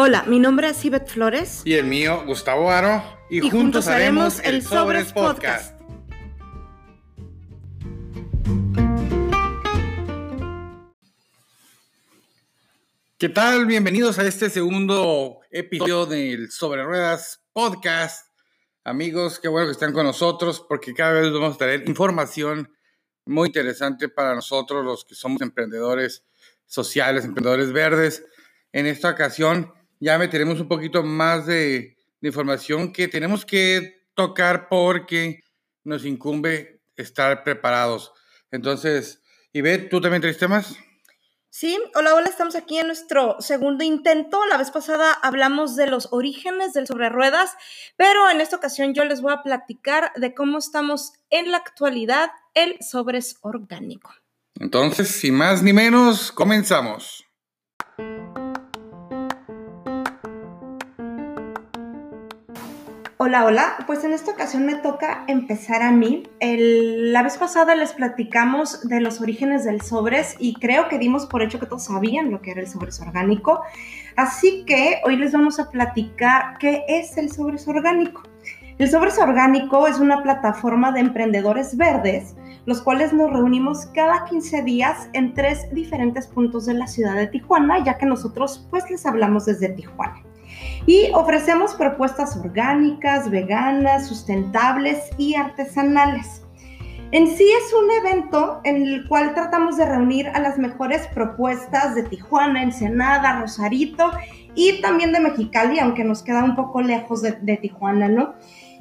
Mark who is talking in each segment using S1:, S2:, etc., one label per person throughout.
S1: Hola, mi nombre es Ibet Flores.
S2: Y el mío, Gustavo Aro.
S1: Y, juntos, haremos el Sobres Podcast.
S2: ¿Qué tal? Bienvenidos a este segundo episodio del Sobre Ruedas Podcast. Amigos, qué bueno que están con nosotros porque cada vez vamos a traer información muy interesante para nosotros, los que somos emprendedores sociales, emprendedores verdes. En esta ocasión ya meteremos un poquito más de, información que tenemos que tocar porque nos incumbe estar preparados. Entonces, Ivette, ¿tú también traes temas?
S1: Sí, hola, hola, estamos aquí en nuestro segundo intento. La vez pasada hablamos de los orígenes del sobre ruedas, pero en esta ocasión yo les voy a platicar de cómo estamos en la actualidad el sobres orgánico.
S2: Entonces, sin más ni menos, comenzamos.
S1: Hola, hola. Pues en esta ocasión me toca empezar a mí. la vez pasada les platicamos de los orígenes del sobres y creo que dimos por hecho que todos sabían lo que era el sobres orgánico. Así que hoy les vamos a platicar qué es el sobres orgánico. El sobres orgánico es una plataforma de emprendedores verdes, los cuales nos reunimos cada 15 días en tres diferentes puntos de la ciudad de Tijuana, ya que nosotros pues les hablamos desde Tijuana y ofrecemos propuestas orgánicas, veganas, sustentables y artesanales. En sí es un evento en el cual tratamos de reunir a las mejores propuestas de Tijuana, Ensenada, Rosarito y también de Mexicali, aunque nos queda un poco lejos de, Tijuana, ¿no?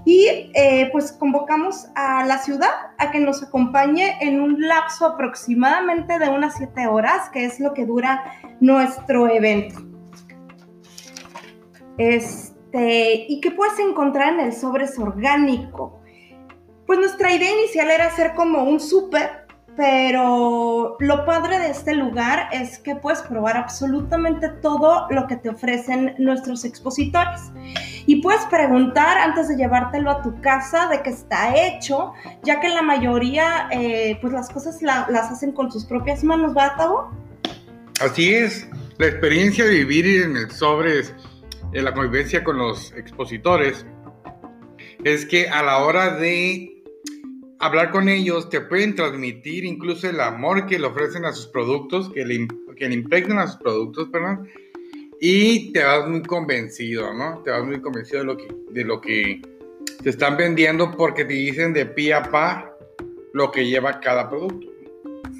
S1: Y eh, pues convocamos a la ciudad a que nos acompañe en un lapso aproximadamente de unas siete horas, que es lo que dura nuestro evento. Este, ¿Y qué puedes encontrar en el sobres orgánico? Pues nuestra idea inicial era hacer como un súper, pero lo padre de este lugar es que puedes probar absolutamente todo lo que te ofrecen nuestros expositores. Y puedes preguntar antes de llevártelo a tu casa de qué está hecho, ya que la mayoría, eh, pues las cosas las hacen con sus propias manos, ¿verdad, Tavo?
S2: Así es. La experiencia de vivir en el sobres en la convivencia con los expositores es que a la hora de hablar con ellos te pueden transmitir incluso el amor que le ofrecen a sus productos, que le, que le impregnan a sus productos, perdón, y te vas muy convencido, ¿no? Te vas muy convencido de lo que, de lo que te están vendiendo porque te dicen de pie a pa lo que lleva cada producto.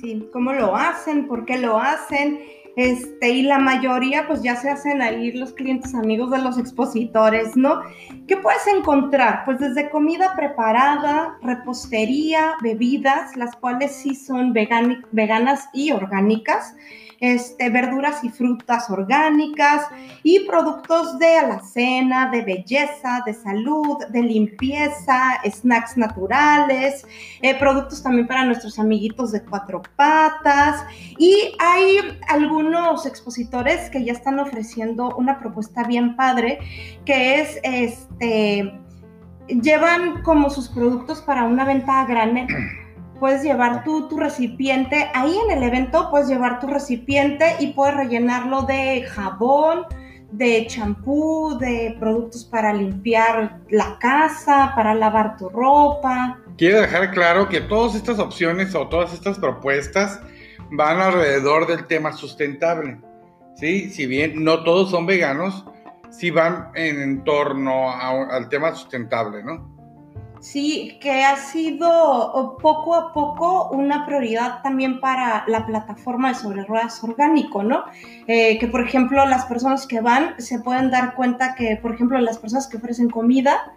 S1: Sí, cómo lo hacen, por qué lo hacen este, y la mayoría pues ya se hacen ahí los clientes amigos de los expositores, ¿no? ¿Qué puedes encontrar? Pues desde comida preparada, repostería, bebidas, las cuales sí son veganas y orgánicas este, verduras y frutas orgánicas y productos de alacena, de belleza, de salud, de limpieza, snacks naturales, eh, productos también para nuestros amiguitos de cuatro patas. Y hay algunos expositores que ya están ofreciendo una propuesta bien padre que es este llevan como sus productos para una venta a granel puedes llevar tu, recipiente, ahí en el evento puedes llevar tu recipiente y puedes rellenarlo de jabón, de champú, de productos para limpiar la casa, para lavar tu ropa.
S2: Quiero dejar claro que todas estas opciones o todas estas propuestas van alrededor del tema sustentable. ¿sí? Si bien no todos son veganos, sí van en, torno al tema sustentable, ¿no?
S1: Sí, que ha sido poco a poco una prioridad también para la plataforma de sobre ruedas orgánico, ¿no? Eh, que por ejemplo las personas que van se pueden dar cuenta que, por ejemplo, las personas que ofrecen comida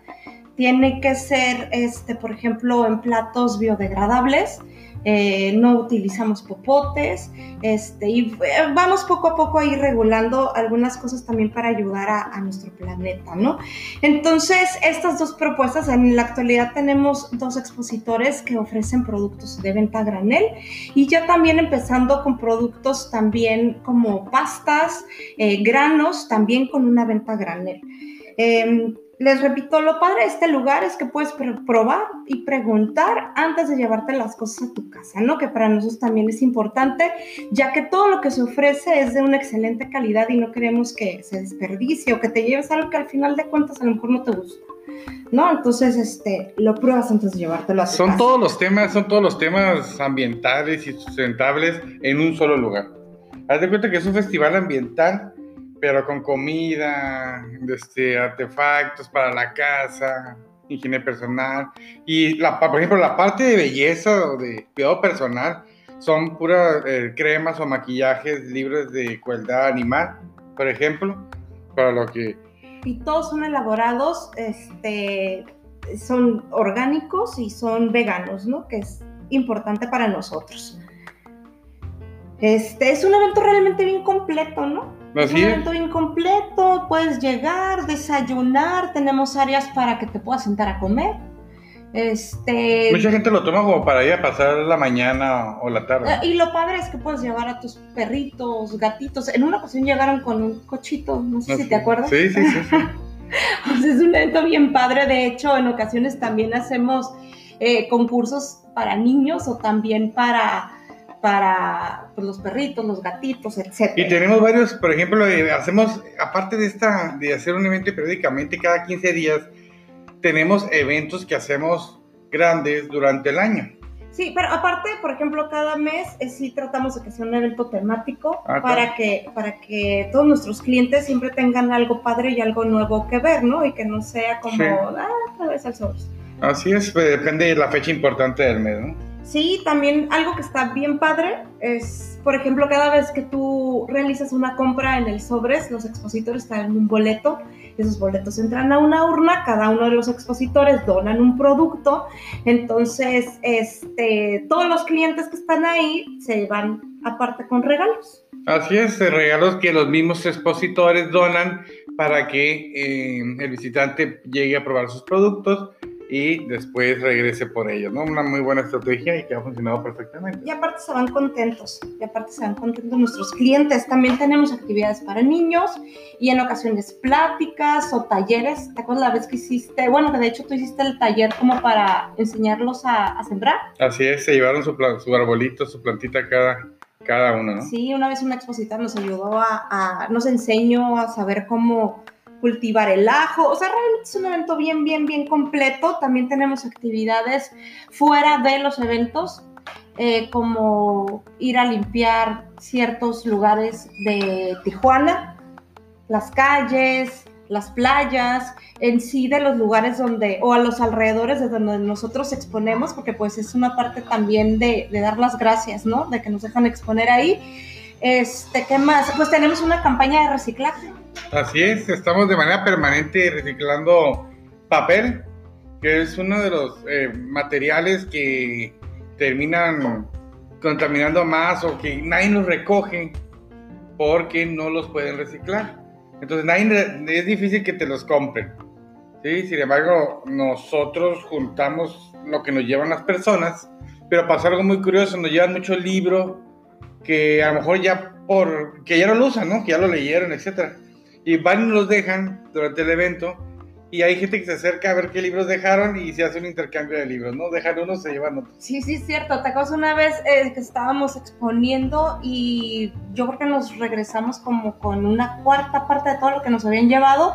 S1: tienen que ser, este, por ejemplo, en platos biodegradables eh, no utilizamos popotes, este, y eh, vamos poco a poco a ir regulando algunas cosas también para ayudar a, nuestro planeta, ¿no? Entonces, estas dos propuestas, en la actualidad tenemos dos expositores que ofrecen productos de venta granel y ya también empezando con productos también como pastas, eh, granos, también con una venta granel. Em, les repito, lo padre de este lugar es que puedes probar y preguntar antes de llevarte las cosas a tu casa, ¿no? Que para nosotros también es importante, ya que todo lo que se ofrece es de una excelente calidad y no queremos que se desperdicie o que te lleves algo que al final de cuentas a lo mejor no te gusta. ¿No? Entonces, este, lo pruebas antes de llevártelo a tu
S2: Son todos los temas, son todos los temas ambientales y sustentables en un solo lugar. Haz de cuenta que es un festival ambiental pero con comida, este, artefactos para la casa, higiene personal. Y, la, por ejemplo, la parte de belleza o de cuidado personal son puras eh, cremas o maquillajes libres de crueldad animal, por ejemplo, para lo que...
S1: Y todos son elaborados, este, son orgánicos y son veganos, ¿no? Que es importante para nosotros. Este es un evento realmente bien completo, ¿no? Es un evento incompleto, puedes llegar, desayunar, tenemos áreas para que te puedas sentar a comer. Este...
S2: Mucha gente lo toma como para ir a pasar la mañana o la tarde.
S1: Eh, y lo padre es que puedes llevar a tus perritos, gatitos. En una ocasión llegaron con un cochito, no sé si te acuerdas.
S2: Sí, sí, sí.
S1: es un evento bien padre. De hecho, en ocasiones también hacemos eh, concursos para niños o también para para pues, los perritos, los gatitos, etc.
S2: Y tenemos varios, por ejemplo, eh, hacemos, aparte de esta, de hacer un evento periódicamente cada 15 días, tenemos eventos que hacemos grandes durante el año.
S1: Sí, pero aparte, por ejemplo, cada mes eh, sí tratamos de que sea un evento temático ah, para, que, para que todos nuestros clientes siempre tengan algo padre y algo nuevo que ver, ¿no? Y que no sea como, ah, otra vez al sol.
S2: Así es, pues, depende de la fecha importante del mes, ¿no?
S1: Sí, también algo que está bien padre es, por ejemplo, cada vez que tú realizas una compra en el Sobres, los expositores traen un boleto, esos boletos entran a una urna, cada uno de los expositores donan un producto, entonces este, todos los clientes que están ahí se van aparte con regalos.
S2: Así es, regalos que los mismos expositores donan para que eh, el visitante llegue a probar sus productos y después regrese por ellos, ¿no? Una muy buena estrategia y que ha funcionado perfectamente.
S1: Y aparte se van contentos, y aparte se van contentos nuestros clientes. También tenemos actividades para niños y en ocasiones pláticas o talleres. ¿Te acuerdas la vez que hiciste? Bueno, que de hecho tú hiciste el taller como para enseñarlos a, sembrar.
S2: Así es, se llevaron su, su arbolito, su plantita cada, cada uno, ¿no?
S1: Sí, una vez una expositora nos ayudó a, a, nos enseñó a saber cómo cultivar el ajo, o sea, realmente es un evento bien, bien, bien completo. También tenemos actividades fuera de los eventos, eh, como ir a limpiar ciertos lugares de Tijuana, las calles, las playas, en sí de los lugares donde, o a los alrededores de donde nosotros exponemos, porque pues es una parte también de, de dar las gracias, ¿no? De que nos dejan exponer ahí. Este, ¿qué más? Pues tenemos una campaña de reciclaje
S2: Así es, estamos de manera permanente reciclando papel, que es uno de los eh, materiales que terminan contaminando más o que nadie los recoge porque no los pueden reciclar. Entonces nadie, es difícil que te los compren. ¿sí? Sin embargo, nosotros juntamos lo que nos llevan las personas, pero pasa algo muy curioso, nos llevan mucho libro que a lo mejor ya por que ya no lo usan, ¿no? Que ya lo leyeron, etcétera y van y los dejan durante el evento y hay gente que se acerca a ver qué libros dejaron y se hace un intercambio de libros, ¿no? Dejan unos, se llevan otros.
S1: Sí, sí, es cierto. Te acuerdas una vez eh, que estábamos exponiendo y yo creo que nos regresamos como con una cuarta parte de todo lo que nos habían llevado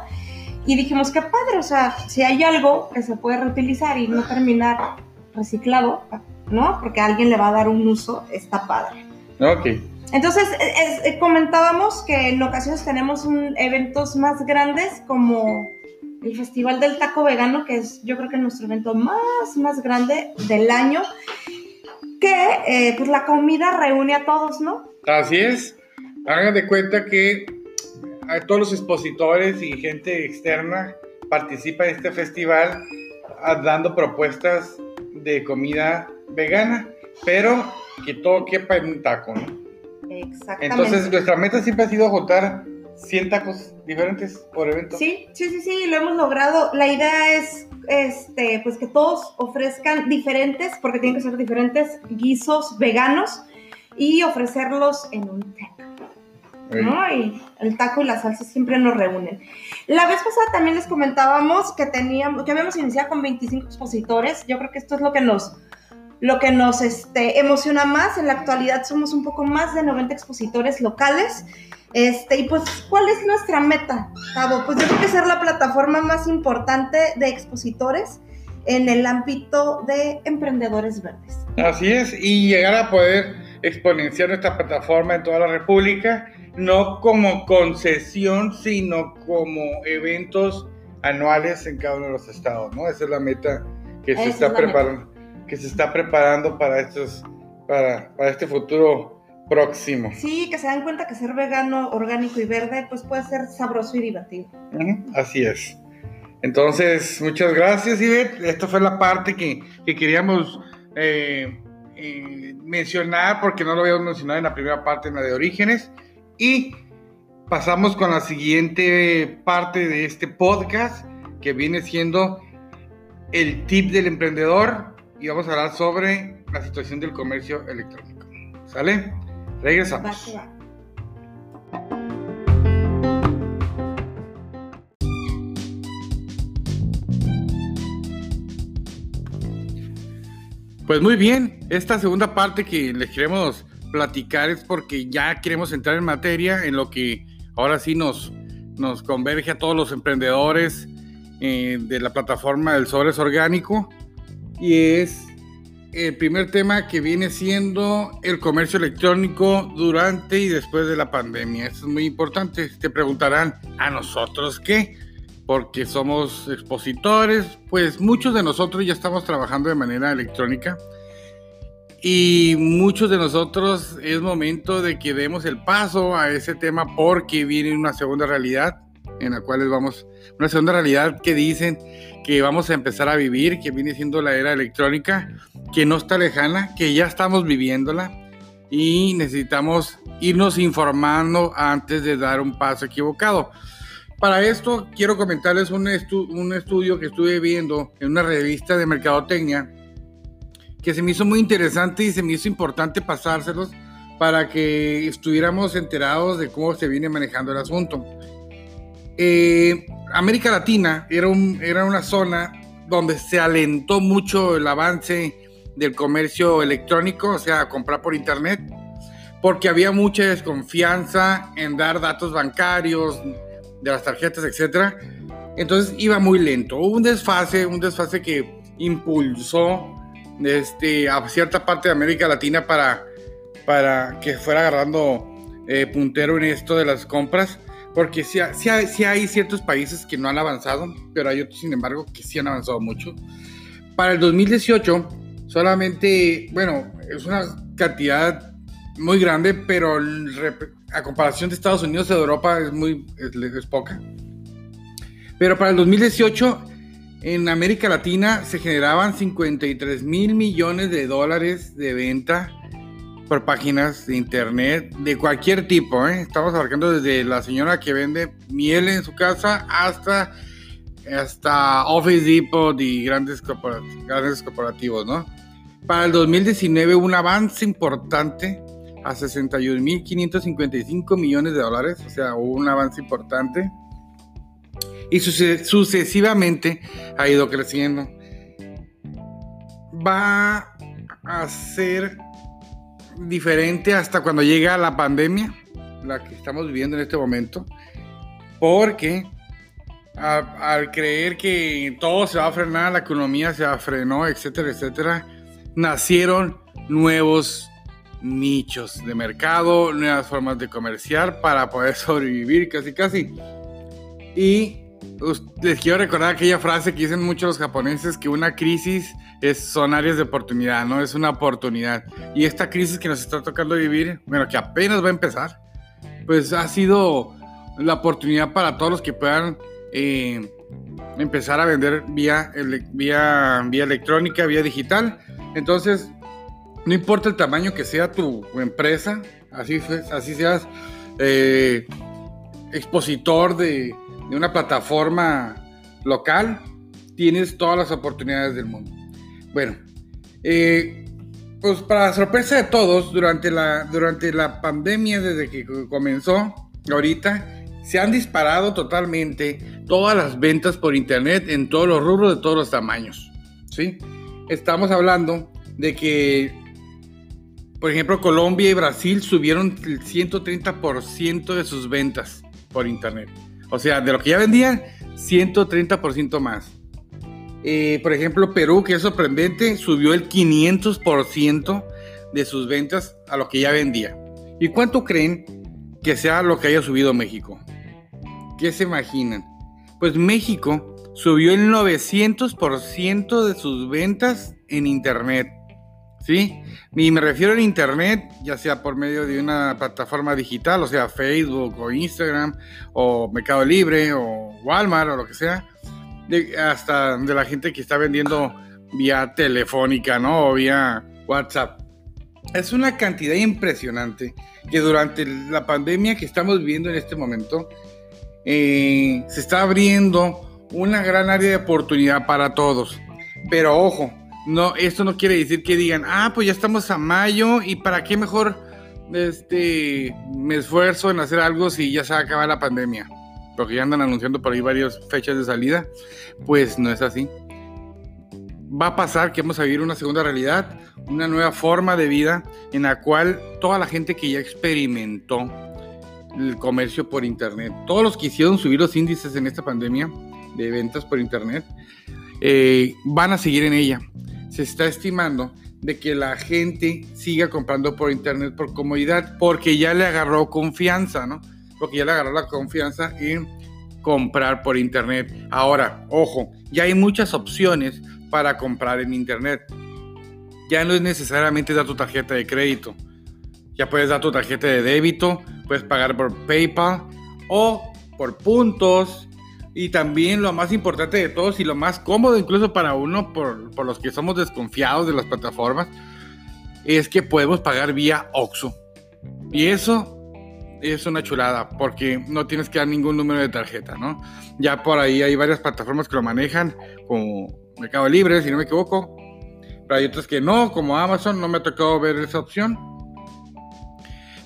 S1: y dijimos, qué padre, o sea, si hay algo que se puede reutilizar y no terminar reciclado, ¿no? Porque a alguien le va a dar un uso, está padre.
S2: Ok.
S1: Entonces, eh, comentábamos que en ocasiones tenemos eventos más grandes como el Festival del Taco Vegano, que es yo creo que nuestro evento más, más grande del año, que eh, pues la comida reúne a todos, ¿no?
S2: Así es. Hagan de cuenta que a todos los expositores y gente externa participa en este festival ah, dando propuestas de comida vegana, pero que todo quepa en un taco, ¿no?
S1: Exactamente.
S2: Entonces, nuestra meta siempre ha sido juntar 100 tacos diferentes por evento.
S1: Sí, sí, sí, sí, lo hemos logrado. La idea es este, pues que todos ofrezcan diferentes, porque tienen que ser diferentes guisos veganos y ofrecerlos en un taco. ¿no? Y el taco y la salsa siempre nos reúnen. La vez pasada también les comentábamos que teníamos, que habíamos iniciado con 25 expositores. Yo creo que esto es lo que nos, lo que nos este, emociona más. En la actualidad somos un poco más de 90 expositores locales. Este, y pues, ¿cuál es nuestra meta, Cabo? Pues yo creo que ser la plataforma más importante de expositores en el ámbito de emprendedores verdes.
S2: Así es, y llegar a poder exponenciar nuestra plataforma en toda la República, no como concesión, sino como eventos anuales en cada uno de los estados, ¿no? Esa es la meta que se está preparando, que se está preparando para estos, para, para este futuro próximo.
S1: Sí, que se dan cuenta que ser vegano, orgánico y verde, pues puede ser sabroso y divertido.
S2: Así es. Entonces, muchas gracias, Ivette. Esta fue la parte que, queríamos eh, eh, mencionar porque no lo habíamos mencionado en la primera parte, en la de orígenes. Y pasamos con la siguiente parte de este podcast, que viene siendo el tip del emprendedor. Y vamos a hablar sobre la situación del comercio electrónico. ¿Sale? Regresamos. Pues muy bien, esta segunda parte que les queremos platicar es porque ya queremos entrar en materia en lo que ahora sí nos, nos converge a todos los emprendedores eh, de la plataforma del Sobres Orgánico y es el primer tema que viene siendo el comercio electrónico durante y después de la pandemia. Esto es muy importante. Te preguntarán, ¿a nosotros qué? porque somos expositores, pues muchos de nosotros ya estamos trabajando de manera electrónica y muchos de nosotros es momento de que demos el paso a ese tema porque viene una segunda realidad en la cual vamos, una segunda realidad que dicen que vamos a empezar a vivir, que viene siendo la era electrónica, que no está lejana, que ya estamos viviéndola y necesitamos irnos informando antes de dar un paso equivocado. Para esto quiero comentarles un, un estudio que estuve viendo en una revista de mercadotecnia que se me hizo muy interesante y se me hizo importante pasárselos para que estuviéramos enterados de cómo se viene manejando el asunto. Eh, América Latina era, un, era una zona donde se alentó mucho el avance del comercio electrónico, o sea, comprar por internet, porque había mucha desconfianza en dar datos bancarios, de las tarjetas, etcétera. Entonces iba muy lento. Hubo un desfase, un desfase que impulsó este, a cierta parte de América Latina para, para que fuera agarrando eh, puntero en esto de las compras. Porque sí, sí, sí, hay, ciertos países que no han avanzado, pero hay otros, sin embargo, que sí han avanzado mucho. Para el 2018, solamente, bueno, es una cantidad muy grande, pero a comparación de Estados Unidos, Europa es muy es, poca. Pero para el 2018, en América Latina se generaban 53 mil millones de dólares de venta por páginas de internet de cualquier tipo. ¿eh? Estamos abarcando desde la señora que vende miel en su casa hasta, hasta Office Depot y grandes, corporativos, grandes corporativos. ¿no? Para el 2019 un avance importante a 61.555 millones de dólares, o sea, hubo un avance importante. Y sucesivamente ha ido creciendo. Va a ser diferente hasta cuando llega la pandemia, la que estamos viviendo en este momento, porque al creer que todo se va a frenar, la economía se frenó, etcétera, etcétera, nacieron nuevos nichos de mercado, nuevas formas de comerciar para poder sobrevivir casi casi. Y les quiero recordar aquella frase que dicen muchos los japoneses que una crisis es, son áreas de oportunidad, no es una oportunidad. Y esta crisis que nos está tocando vivir, bueno, que apenas va a empezar, pues ha sido la oportunidad para todos los que puedan eh, empezar a vender vía, vía, vía electrónica, vía digital. Entonces, no importa el tamaño que sea tu empresa, así, así seas eh, expositor de, una plataforma local, tienes todas las oportunidades del mundo. Bueno, eh, pues para sorpresa de todos, durante la, durante la pandemia, desde que comenzó, ahorita, se han disparado totalmente todas las ventas por internet en todos los rubros de todos los tamaños. ¿sí? Estamos hablando de que, por ejemplo, Colombia y Brasil subieron el 130% de sus ventas por internet. O sea, de lo que ya vendían, 130% más. Eh, por ejemplo, Perú, que es sorprendente, subió el 500% de sus ventas a lo que ya vendía. ¿Y cuánto creen que sea lo que haya subido México? ¿Qué se imaginan? Pues México subió el 900% de sus ventas en Internet. ¿Sí? Y me refiero a Internet, ya sea por medio de una plataforma digital, o sea, Facebook o Instagram o Mercado Libre o Walmart o lo que sea, hasta de la gente que está vendiendo vía telefónica, ¿no? O vía WhatsApp. Es una cantidad impresionante que durante la pandemia que estamos viviendo en este momento, eh, se está abriendo una gran área de oportunidad para todos. Pero ojo, no, esto no quiere decir que digan, ah, pues ya estamos a mayo y para qué mejor este, me esfuerzo en hacer algo si ya se va a acabar la pandemia. Porque ya andan anunciando por ahí varias fechas de salida. Pues no es así. Va a pasar que vamos a vivir una segunda realidad, una nueva forma de vida en la cual toda la gente que ya experimentó el comercio por internet. Todos los que hicieron subir los índices en esta pandemia de ventas por internet eh, van a seguir en ella. Se está estimando de que la gente siga comprando por internet por comodidad, porque ya le agarró confianza, ¿no? Porque ya le agarró la confianza en comprar por internet. Ahora, ojo, ya hay muchas opciones para comprar en internet. Ya no es necesariamente dar tu tarjeta de crédito. Ya puedes dar tu tarjeta de débito, puedes pagar por PayPal o por puntos. Y también lo más importante de todos y lo más cómodo incluso para uno, por, por los que somos desconfiados de las plataformas, es que podemos pagar vía OXO. Y eso es una chulada porque no tienes que dar ningún número de tarjeta, ¿no? Ya por ahí hay varias plataformas que lo manejan, como Mercado Libre, si no me equivoco. Pero hay otras que no, como Amazon, no me ha tocado ver esa opción.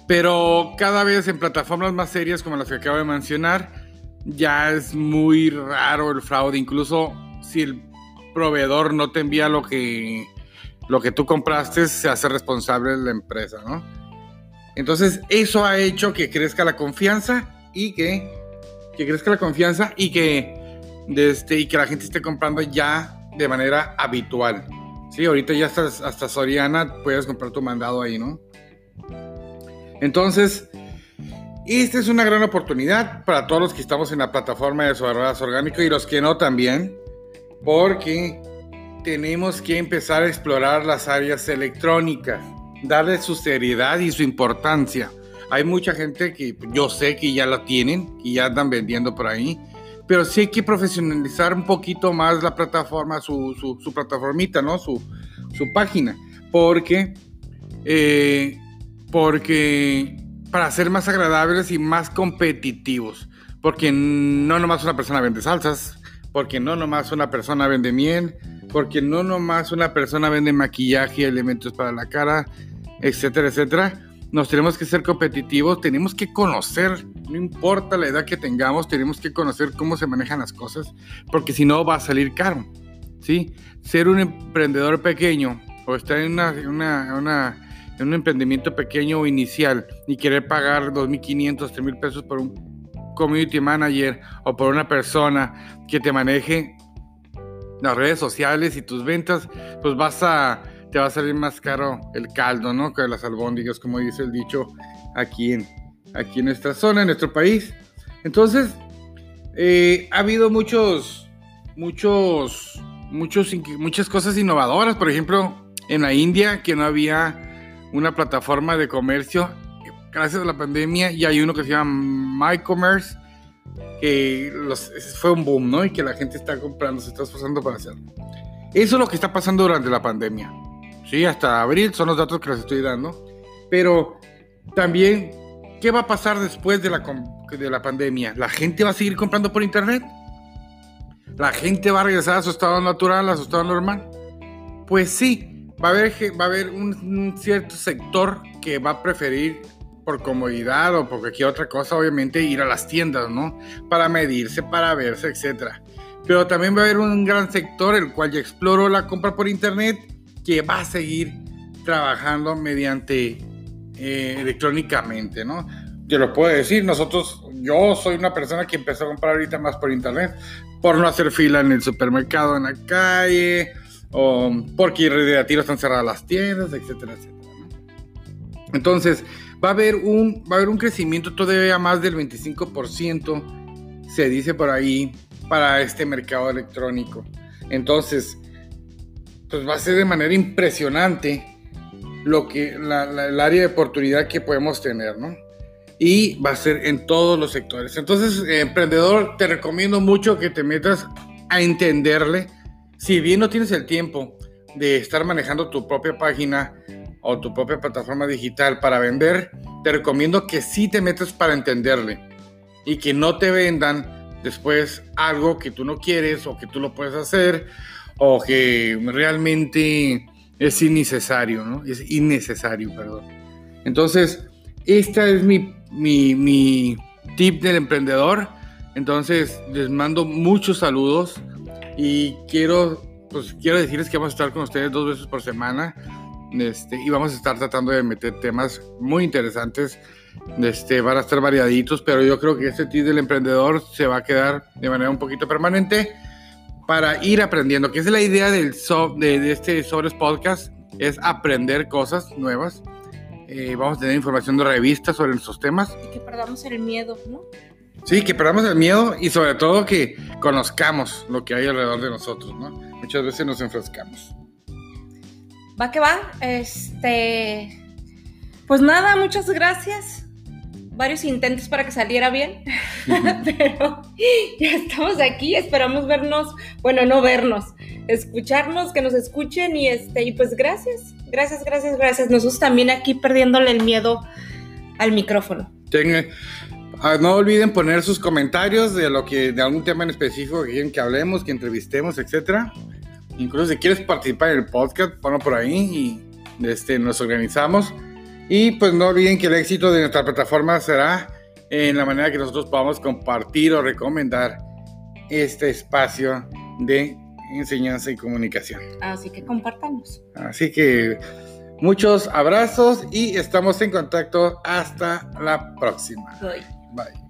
S2: Pero cada vez en plataformas más serias como las que acabo de mencionar, ya es muy raro el fraude. Incluso si el proveedor no te envía lo que, lo que tú compraste, se hace responsable la empresa, ¿no? Entonces, eso ha hecho que crezca la confianza y que, que crezca la confianza y que, este, y que la gente esté comprando ya de manera habitual. Sí, ahorita ya hasta, hasta Soriana puedes comprar tu mandado ahí, ¿no? Entonces, esta es una gran oportunidad para todos los que estamos en la plataforma de Ruedas Orgánico y los que no también, porque tenemos que empezar a explorar las áreas electrónicas, darle su seriedad y su importancia. Hay mucha gente que yo sé que ya la tienen, y ya andan vendiendo por ahí, pero sí hay que profesionalizar un poquito más la plataforma, su, su, plataformita, ¿no? Su, su página, porque eh, porque para ser más agradables y más competitivos, porque no nomás una persona vende salsas, porque no nomás una persona vende miel, porque no nomás una persona vende maquillaje, elementos para la cara, etcétera, etcétera. Nos tenemos que ser competitivos, tenemos que conocer, no importa la edad que tengamos, tenemos que conocer cómo se manejan las cosas, porque si no va a salir caro. ¿sí? Ser un emprendedor pequeño o estar en una, una en un emprendimiento pequeño o inicial y querer pagar 2.500, 3.000 pesos por un community manager o por una persona que te maneje las redes sociales y tus ventas, pues vas a, te va a salir más caro el caldo, ¿no? Que las albóndigas, como dice el dicho aquí en, aquí en nuestra zona, en nuestro país. Entonces, eh, ha habido muchos, muchos, muchos, muchas cosas innovadoras. Por ejemplo, en la India, que no había una plataforma de comercio. Gracias a la pandemia y hay uno que se llama MyCommerce, que fue un boom, ¿no? Y que la gente está comprando, se está esforzando para hacerlo. Eso es lo que está pasando durante la pandemia. Sí, hasta abril son los datos que les estoy dando. Pero también, ¿qué va a pasar después de la, de la pandemia? ¿La gente va a seguir comprando por internet? ¿La gente va a regresar a su estado natural, a su estado normal? Pues sí, va a haber, va a haber un, cierto sector que va a preferir por comodidad o por cualquier otra cosa, obviamente, ir a las tiendas, ¿no? Para medirse, para verse, etc. Pero también va a haber un gran sector, el cual ya exploró la compra por internet, que va a seguir trabajando mediante eh, electrónicamente, ¿no? Te lo puedo decir, nosotros, yo soy una persona que empezó a comprar ahorita más por internet, por no hacer fila en el supermercado, en la calle, o porque de tiro están cerradas las tiendas, etcétera, etcétera. Entonces, va a, haber un, va a haber un crecimiento todavía más del 25%, se dice por ahí, para este mercado electrónico. Entonces, pues va a ser de manera impresionante lo que el área de oportunidad que podemos tener, ¿no? Y va a ser en todos los sectores. Entonces, emprendedor, te recomiendo mucho que te metas a entenderle si bien no tienes el tiempo de estar manejando tu propia página o tu propia plataforma digital para vender, te recomiendo que sí te metas para entenderle y que no te vendan después algo que tú no quieres o que tú lo puedes hacer o que realmente es innecesario, ¿no? Es innecesario, perdón. Entonces, esta es mi, mi, mi tip del emprendedor. Entonces, les mando muchos saludos. Y quiero, pues, quiero decirles que vamos a estar con ustedes dos veces por semana. Este, y vamos a estar tratando de meter temas muy interesantes. Este, van a estar variaditos, pero yo creo que este tip del emprendedor se va a quedar de manera un poquito permanente para ir aprendiendo, que es la idea del de, de, este Sobres Podcast, es aprender cosas nuevas. Eh, vamos a tener información de revistas sobre estos temas.
S1: Y que perdamos el miedo, ¿no?
S2: Sí, que perdamos el miedo y sobre todo que conozcamos lo que hay alrededor de nosotros, ¿no? Muchas veces nos enfrascamos.
S1: Va que va. Este. Pues nada, muchas gracias. Varios intentos para que saliera bien, pero ya estamos aquí. Esperamos vernos, bueno, no vernos, escucharnos, que nos escuchen y este, y pues gracias, gracias, gracias, gracias. Nosotros también aquí perdiéndole el miedo al micrófono.
S2: Tenga Ah, no olviden poner sus comentarios de lo que de algún tema en específico que quieren que hablemos, que entrevistemos, etcétera. Incluso si quieres participar en el podcast, ponlo por ahí y este, nos organizamos. Y pues no olviden que el éxito de nuestra plataforma será en la manera que nosotros podamos compartir o recomendar este espacio de enseñanza y comunicación.
S1: Así que compartamos.
S2: Así que muchos abrazos y estamos en contacto hasta la próxima. Bye.